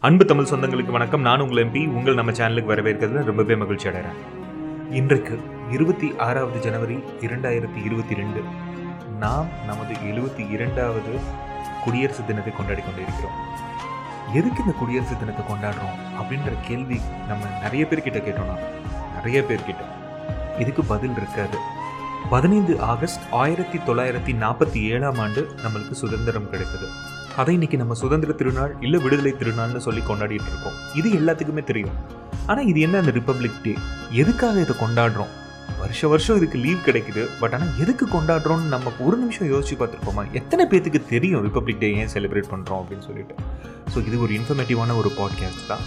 அன்பு தமிழ் சொந்தங்களுக்கு வணக்கம். நான் உங்கள் எம்பி உங்கள் நம்ம சேனலுக்கு வரவேற்கிறதுல ரொம்பவே மகிழ்ச்சி அடைகிறேன். இன்றைக்கு இருபத்தி ஆறாவது ஜனவரி இரண்டாயிரத்தி இருபத்தி ரெண்டு. நாம் நமது எழுபத்தி இரண்டாவது குடியரசு தினத்தை கொண்டாடி கொண்டிருக்கிறோம். எதுக்கு இந்த குடியரசு தினத்தை கொண்டாடுறோம் அப்படின்ற கேள்வி நம்ம நிறைய பேர்கிட்ட கேட்டோம்னா நிறைய பேர்கிட்ட. இதுக்கு பதில் இருக்காது. பதினைந்து ஆகஸ்ட் ஆயிரத்தி தொள்ளாயிரத்தி நாற்பத்தி ஏழாம் ஆண்டு நம்மளுக்கு சுதந்திரம் கிடைத்தது. அதை இன்னைக்கு நம்ம சுதந்திர திருநாள் இல்லை விடுதலை திருநாள்னு சொல்லி கொண்டாடிட்டு இருக்கோம். இது எல்லாத்துக்குமே தெரியும். ஆனால் இது என்ன அந்த ரிப்பப்ளிக் டே எதுக்காக இதை கொண்டாடுறோம்? வருஷ வருஷம் இதுக்கு லீவ் கிடைக்குது. பட் ஆனால் எதுக்கு கொண்டாடுறோம்னு நம்ம ஒரு நிமிஷம் யோசிச்சு பார்த்துருப்போமா? எத்தனை பேத்துக்கு தெரியும் ரிப்பப்ளிக் டே ஏன் செலிப்ரேட் பண்ணுறோம் அப்படின்னு சொல்லிட்டு. ஸோ இது ஒரு இன்ஃபர்மேட்டிவான ஒரு பாட்காஸ்ட் தான்.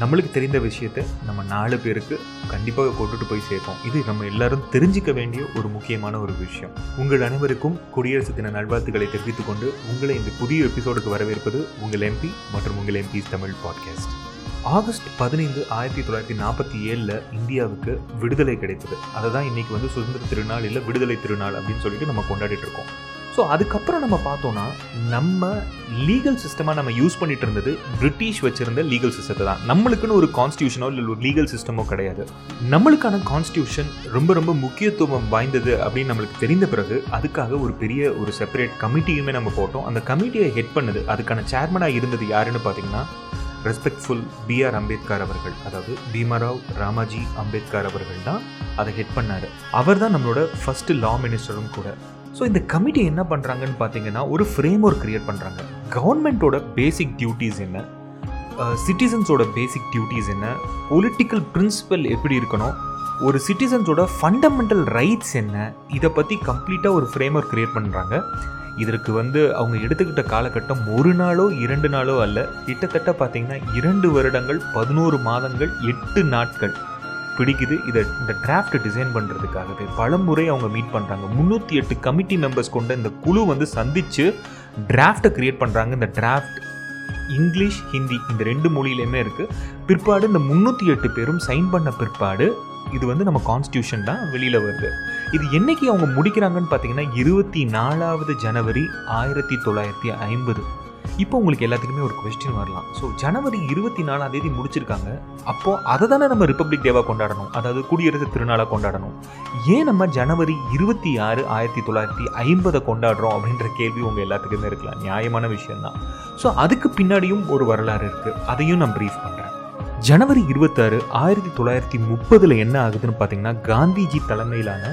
நம்மளுக்கு தெரிந்த விஷயத்தை நம்ம நாலு பேருக்கு கண்டிப்பாக கொண்டுட்டு போய் சேர்ப்போம். இது நம்ம எல்லாரும் தெரிஞ்சிக்க வேண்டிய ஒரு முக்கியமான ஒரு விஷயம். உங்கள் அனைவருக்கும் குடியரசு தின நல்வாழ்த்துக்களை தெரிவித்துக் கொண்டு உங்களை இந்த புதிய எபிசோடுக்கு வரவேற்பது உங்கள் எம்பி மற்றும் உங்கள் எம்பி தமிழ் பாட்காஸ்ட். ஆகஸ்ட் பதினைந்து ஆயிரத்தி தொள்ளாயிரத்தி நாற்பத்தி ஏழில் இந்தியாவுக்கு விடுதலை கிடைத்தது. அதை தான் இன்னைக்கு வந்து சுதந்திர திருநாள் இல்லை விடுதலை திருநாள் அப்படின்னு சொல்லிட்டு நம்ம கொண்டாடிட்டு இருக்கோம். ஸோ அதுக்கப்புறம் நம்ம பார்த்தோன்னா நம்ம லீகல் சிஸ்டமாக நம்ம யூஸ் பண்ணிட்டு இருந்தது பிரிட்டிஷ் வச்சுருந்த லீகல் சிஸ்டத்தை தான். நம்மளுக்குன்னு ஒரு கான்ஸ்டியூஷனோ இல்லை ஒரு லீகல் சிஸ்டமோ கிடையாது. நம்மளுக்கான கான்ஸ்டியூஷன் ரொம்ப ரொம்ப முக்கியத்துவம் வாய்ந்தது அப்படின்னு நம்மளுக்கு தெரிந்த பிறகு அதுக்காக ஒரு பெரிய ஒரு செப்பரேட் கமிட்டியுமே நம்ம போட்டோம். அந்த கமிட்டியை ஹெட் பண்ணது அதுக்கான சேர்மனாக இருந்தது யாருன்னு பார்த்தீங்கன்னா ரெஸ்பெக்ட்ஃபுல் பி ஆர் அம்பேத்கர் அவர்கள். அதாவது பீமராவ் ராமாஜி அம்பேத்கர் அவர்கள் தான் அதை ஹெட் பண்ணார். அவர் தான் நம்மளோட ஃபஸ்ட்டு லா மினிஸ்டரும் கூட. ஸோ இந்த கமிட்டி என்ன பண்ணுறாங்கன்னு பார்த்தீங்கன்னா ஒரு ஃப்ரேம் ஒர்க் க்ரியேட் பண்ணுறாங்க கவர்மெண்ட்டோட பேசிக் டியூட்டிஸ் என்ன சிட்டிசன்ஸோட பேசிக் டியூட்டிஸ் என்ன? பொலிட்டிக்கல் பிரின்சிபல் எப்படி இருக்கணும்? ஒரு சிட்டிசன்ஸோட ஃபண்டமெண்டல் ரைட்ஸ் என்ன? இதை பற்றி கம்ப்ளீட்டாக ஒரு ஃப்ரேம் ஒர்க் க்ரியேட் பண்ணுறாங்க இதற்கு வந்து அவங்க எடுத்துக்கிட்ட காலகட்டம் ஒரு நாளோ இரண்டு நாளோ அல்ல. கிட்டத்தட்ட பார்த்திங்கன்னா இரண்டு வருடங்கள் பதினோரு மாதங்கள் எட்டு நாட்கள். பிடிக்குது. இதை இந்த டிராஃப்ட் டிசைன் பண்ணுறதுக்காகவே பல முறை அவங்க மீட் பண்ணுறாங்க முந்நூற்றி எட்டு கமிட்டி மெம்பர்ஸ் கொண்ட இந்த குழு வந்து சந்தித்து டிராஃப்டை கிரியேட் பண்ணுறாங்க இந்த டிராஃப்ட் இங்கிலீஷ் ஹிந்தி இந்த ரெண்டு மொழியிலையுமே இருக்குது பிற்பாடு இந்த முந்நூற்றி எட்டு பேரும் சைன் பண்ண பிற்பாடு இது வந்து நம்ம கான்ஸ்டியூஷன் தான் வெளியில் வருது. இது என்னைக்கு அவங்க முடிக்கிறாங்கன்னு பார்த்தீங்கன்னா இருபத்தி நாலாவது ஜனவரி ஆயிரத்தி தொள்ளாயிரத்தி ஐம்பது. இப்போ உங்களுக்கு எல்லாத்துக்குமே ஒரு கொஸ்டின் வரலாம். ஸோ ஜனவரி இருபத்தி நாலாம் தேதி முடிச்சிருக்காங்க. அப்போது அதை தானே நம்ம ரிப்பப்ளிக் டேவாக கொண்டாடணும்? அதாவது குடியரசு திருநாளாக கொண்டாடணும்? ஏன் நம்ம ஜனவரி இருபத்தி ஆறு ஆயிரத்தி தொள்ளாயிரத்தி ஐம்பதை கொண்டாடுறோம் அப்படின்ற கேள்வி உங்கள் எல்லாத்துக்குமே இருக்கலாம். நியாயமான விஷயம்தான். ஸோ அதுக்கு பின்னாடியும் ஒரு வரலாறு இருக்குது அதையும் நான் ப்ரீஃப் பண்ணுறேன் ஜனவரி இருபத்தாறு ஆயிரத்தி தொள்ளாயிரத்தி முப்பதில் என்ன ஆகுதுன்னு பார்த்தீங்கன்னா காந்திஜி தலைமையிலான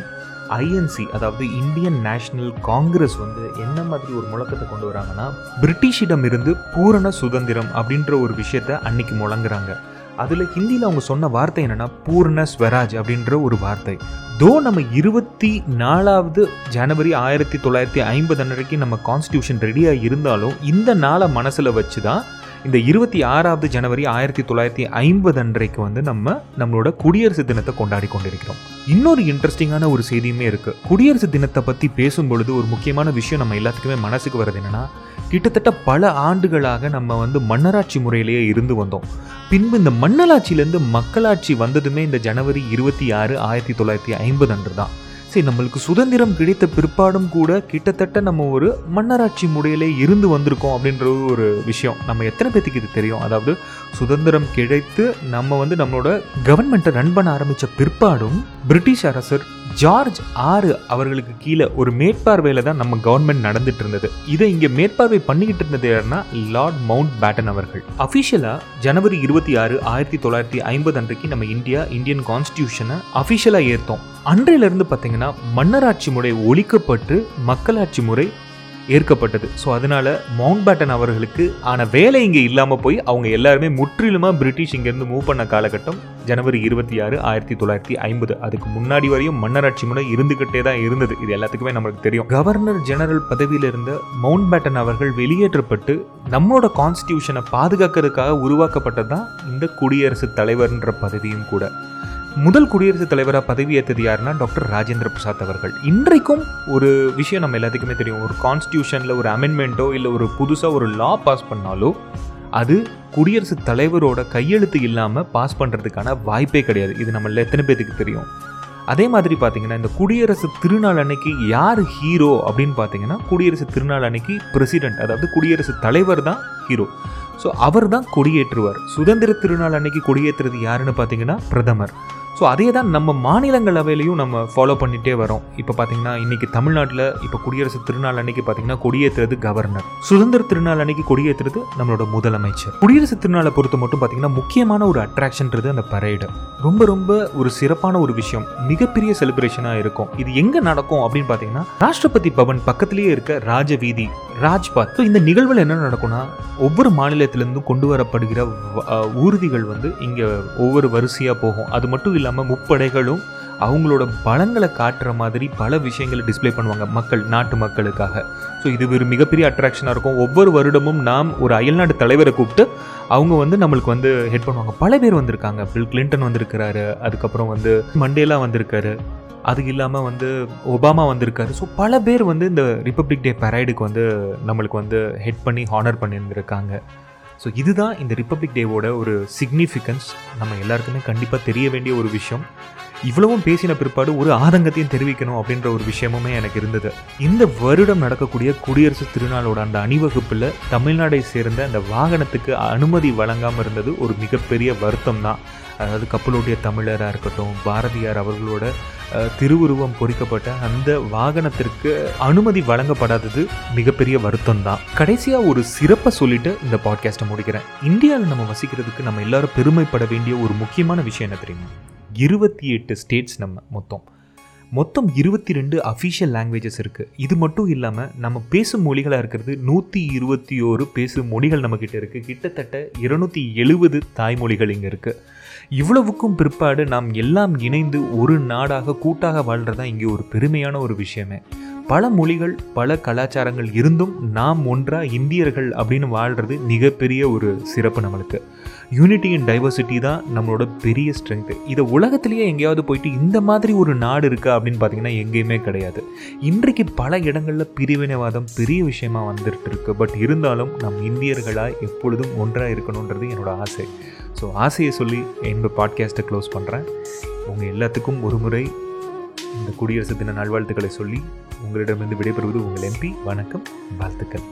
ஐஎன்சி அதாவது இந்தியன் நேஷனல் காங்கிரஸ் வந்து என்ன மாதிரி ஒரு முழக்கத்தை கொண்டு வராங்கன்னா பிரிட்டிஷிடம் இருந்து பூரண சுதந்திரம் அப்படின்ற ஒரு விஷயத்த அன்னைக்கு முழங்குறாங்க. அதில் ஹிந்தியில் அவங்க சொன்ன வார்த்தை என்னென்னா பூர்ண ஸ்வராஜ் அப்படின்ற ஒரு வார்த்தை. தோ நம்ம இருபத்தி நாலாவது ஜனவரி ஆயிரத்தி தொள்ளாயிரத்தி ஐம்பது அன்றைக்கு நம்ம கான்ஸ்டியூஷன் ரெடியாக இருந்தாலும் இந்த நாளை மனசில் வச்சு தான் இந்த இருபத்தி ஆறாவது ஜனவரி ஆயிரத்தி தொள்ளாயிரத்தி ஐம்பது அன்றைக்கு வந்து நம்ம நம்மளோட குடியரசு தினத்தை கொண்டாடி கொண்டிருக்கிறோம். இன்னொரு இன்ட்ரெஸ்டிங்கான ஒரு செய்தியுமே இருக்கு. குடியரசு தினத்தை பத்தி பேசும் பொழுது ஒரு முக்கியமான விஷயம் நம்ம எல்லாத்துக்குமே மனசுக்கு வருது என்னன்னா கிட்டத்தட்ட பல ஆண்டுகளாக நம்ம வந்து மன்னராட்சி முறையிலேயே இருந்து வந்தோம். பின்பு இந்த மன்னராட்சியிலேருந்து மக்களாட்சி வந்ததுமே இந்த ஜனவரி இருபத்தி ஆறு ஆயிரத்தி தொள்ளாயிரத்தி ஐம்பது அன்று தான். சரி நம்மளுக்கு சுதந்திரம் கிடைத்த பிற்பாடும் கூட கிட்டத்தட்ட நம்ம ஒரு மன்னராட்சி முறையிலே இருந்து வந்திருக்கோம் அப்படின்ற ஒரு விஷயம். நம்ம எத்தனை பேத்துக்கு இது தெரியும்? அதாவது சுதந்திரம் கிடைத்து நம்ம வந்து நம்மளோட கவர்மெண்ட்டை ரன் பண்ண ஆரம்பித்த பிற்பாடும் பிரிட்டிஷ் அரசர் ஜார்ஜ் ஆறு அவர்களுக்கு கீழே ஒரு மேற்பார்வையில் தான் நம்ம கவர்மெண்ட் நடந்துட்டு இருந்தது இதை இங்கே மேற்பார்வை பண்ணிக்கிட்டு இருந்தது யாருன்னா லார்ட் மவுண்ட் பேட்டன் அவர்கள் அஃபிஷியலாக ஜனவரி இருபத்தி ஆறு ஆயிரத்தி தொள்ளாயிரத்தி ஐம்பது அன்றைக்கு நம்ம இந்தியா இந்தியன் கான்ஸ்டியூஷனை அஃபிஷியலாக ஏற்றோம் அன்றையிலிருந்து பார்த்தீங்கன்னா மன்னராட்சி முறை ஒழிக்கப்பட்டு மக்களாட்சி முறை ஏற்கப்பட்டது. ஸோ அதனால மவுண்ட் பேட்டன் அவர்களுக்கு ஆன வேலை இங்கே இல்லாமல் போய் அவங்க எல்லாருமே முற்றிலுமாக பிரிட்டிஷ் இங்கேருந்து மூவ் பண்ண காலகட்டம் ஜனவரி இருபத்தி ஆறு ஆயிரத்தி தொள்ளாயிரத்தி ஐம்பது. அதுக்கு முன்னாடி வரையும் மன்னராட்சி முறை இருந்துகிட்டே தான் இருந்தது. இது எல்லாத்துக்குமே நம்மளுக்கு தெரியும். கவர்னர் ஜெனரல் பதவியில் இருந்த மவுண்ட் பேட்டன் அவர்கள் வெளியேற்றப்பட்டு நம்மளோட கான்ஸ்டியூஷனை பாதுகாக்கிறதுக்காக உருவாக்கப்பட்டது தான் இந்த குடியரசுத் தலைவர்ன்ற பதவியும் கூட. முதல் குடியரசுத் தலைவராக பதவியேற்றது யாருன்னா டாக்டர் ராஜேந்திர பிரசாத் அவர்கள். இன்றைக்கும் ஒரு விஷயம் நம்ம எல்லாத்துக்குமே தெரியும். ஒரு கான்ஸ்டியூஷனில் ஒரு அமெண்ட்மெண்ட்டோ இல்லை ஒரு புதுசாக ஒரு லா பாஸ் பண்ணாலோ அது குடியரசுத் தலைவரோட கையெழுத்து இல்லாமல் பாஸ் பண்ணுறதுக்கான வாய்ப்பே கிடையாது. இது நம்மள எத்தனை பேத்துக்கு தெரியும்? அதே மாதிரி பார்த்தீங்கன்னா இந்த குடியரசு திருநாள் அன்னைக்கு யார் ஹீரோ அப்படின்னு பார்த்தீங்கன்னா குடியரசு திருநாள் அன்னைக்கு பிரசிடென்ட் அதாவது குடியரசுத் தலைவர் தான் ஹீரோ ஸோ அவர் தான் கொடியேற்றுவார். சுதந்திர திருநாள் அன்னைக்கு கொடியேற்றுறது யாருன்னு பார்த்தீங்கன்னா பிரதமர். ஸோ அதே தான் நம்ம மாநிலங்களவையிலையும் நம்ம ஃபாலோ பண்ணிகிட்டே வரோம். இப்போ பார்த்தீங்கன்னா இன்றைக்கி தமிழ்நாட்டில் இப்போ குடியரசு திருநாள் அன்னைக்கு பார்த்தீங்கன்னா கொடியேற்றுறது கவர்னர் சுதந்திர திருநாள் அன்னைக்கு கொடியேற்றுறது நம்மளோட முதலமைச்சர். குடியரசு திருநாளை பொறுத்த மட்டும் பார்த்தீங்கன்னா முக்கியமான ஒரு அட்ராக்ஷன்றது அந்த பரேடு ரொம்ப ரொம்ப ஒரு சிறப்பான ஒரு விஷயம். மிகப்பெரிய செலிப்ரேஷனாக இருக்கும். இது எங்கே நடக்கும் அப்படின்னு பார்த்தீங்கன்னா ராஷ்டிரபதி பவன் பக்கத்திலேயே இருக்க ராஜ வீதி ராஜ்பாத். ஸோ இந்த நிகழ்வில் என்ன நடக்கும்னா ஒவ்வொரு மாநிலத்திலேருந்தும் கொண்டு வரப்படுகிற ஊர்திகள் வந்து இங்கே ஒவ்வொரு வரிசையாக போகும். அது மட்டும் இல்லாமல் முப்படைகளும் அவங்களோட பலங்களை காட்டுற மாதிரி பல விஷயங்களை டிஸ்ப்ளே பண்ணுவாங்க மக்கள் நாட்டு மக்களுக்காக. ஸோ இது ஒரு மிகப்பெரிய அட்ராக்ஷனாக இருக்கும். ஒவ்வொரு வருடமும் நாம் ஒரு அயல்நாட்டு தலைவரை கூப்பிட்டு அவங்க வந்து நம்மளுக்கு வந்து ஹெட் பண்ணுவாங்க. பல பேர் வந்திருக்காங்க. பில் கிளின்டன் வந்திருக்கிறாரு. அதுக்கப்புறம் வந்து மண்டேலா வந்திருக்காரு. அது இல்லாமல் வந்து ஒபாமா வந்திருக்காரு. ஸோ பல பேர் வந்து இந்த ரிப்பப்ளிக் டே பரேடுக்கு வந்து நம்மளுக்கு வந்து ஹெட் பண்ணி ஹானர் பண்ணியிருந்திருக்காங்க. ஸோ இதுதான் இந்த ரிப்பப்ளிக் டேவோட ஒரு சிக்னிஃபிகன்ஸ் நம்ம எல்லாருக்குமே கண்டிப்பாக தெரிய வேண்டிய ஒரு விஷயம். இவ்வளவும் பேசின பிற்பாடு ஒரு ஆதங்கத்தையும் தெரிவிக்கணும் அப்படின்ற ஒரு விஷயமுமே எனக்கு இருந்தது. இந்த வருடம் நடக்கக்கூடிய குடியரசு திருநாளோட அந்த அணிவகுப்பில் தமிழ்நாடை சேர்ந்த அந்த வாகனத்துக்கு அனுமதி வழங்காமல் இருந்தது ஒரு மிகப்பெரிய வருத்தம் தான் அதாவது கப்பலோட்டிய தமிழராக இருக்கட்டும் பாரதியார் அவர்களோட திருவுருவம் பொறிக்கப்பட்ட அந்த வாகனத்திற்கு அனுமதி வழங்கப்படாதது மிகப்பெரிய வருத்தம் தான் கடைசியாக ஒரு சிறப்பை சொல்லிட்டு இந்த பாட்காஸ்ட்டை முடிக்கிறேன். இந்தியாவில் நம்ம வசிக்கிறதுக்கு நம்ம எல்லாரும் பெருமைப்பட வேண்டிய ஒரு முக்கியமான விஷயம் என்ன தெரியுமா? இருபத்தி எட்டு ஸ்டேட்ஸ் நம்ம மொத்தம். மொத்தம் இருபத்தி ரெண்டு அஃபிஷியல் லாங்குவேஜஸ் இருக்குது இது மட்டும் இல்லாமல் நம்ம பேசும் மொழிகளாக இருக்கிறது நூற்றி இருபத்தி ஓரு பேசும் மொழிகள் நம்மக்கிட்ட இருக்குது கிட்டத்தட்ட இருநூற்றி எழுபது தாய்மொழிகள் இங்கே இருக்குது இவ்வளவுக்கும் பிற்பாடு நாம் எல்லாம் இணைந்து ஒரு நாடாக கூட்டாக வாழ்கிறது தான் இங்கே ஒரு பெருமையான ஒரு விஷயமே. பல மொழிகள் பல கலாச்சாரங்கள் இருந்தும் நாம் ஒன்றா இந்தியர்கள் அப்படின்னு வாழ்கிறது மிகப்பெரிய ஒரு சிறப்பு நம்மளுக்கு. யூனிட்டி அண்ட் டைவர்சிட்டி தான் நம்மளோட பெரிய ஸ்ட்ரென்த்து இதை உலகத்திலேயே எங்கேயாவது போயிட்டு இந்த மாதிரி ஒரு நாடு இருக்கா அப்படின்னு பார்த்தீங்கன்னா எங்கேயுமே கிடையாது. இன்றைக்கு பல இடங்களில் பிரிவினைவாதம் பெரிய விஷயமா வந்துட்டு இருக்கு. பட் இருந்தாலும் நம் இந்தியர்களாக எப்பொழுதும் ஒன்றாக இருக்கணுன்றது என்னோட ஆசை. ஸோ ஆசையை சொல்லி என்னோட பாட்காஸ்ட்டை க்ளோஸ் பண்ணுறேன் உங்கள் எல்லாத்துக்கும் ஒரு முறை இந்த குடியரசு தின நல்வாழ்த்துக்களை சொல்லி உங்களிடமிருந்து விடைபெறுவது உங்கள் எம்பி வணக்கம் வாழ்த்துக்கள்.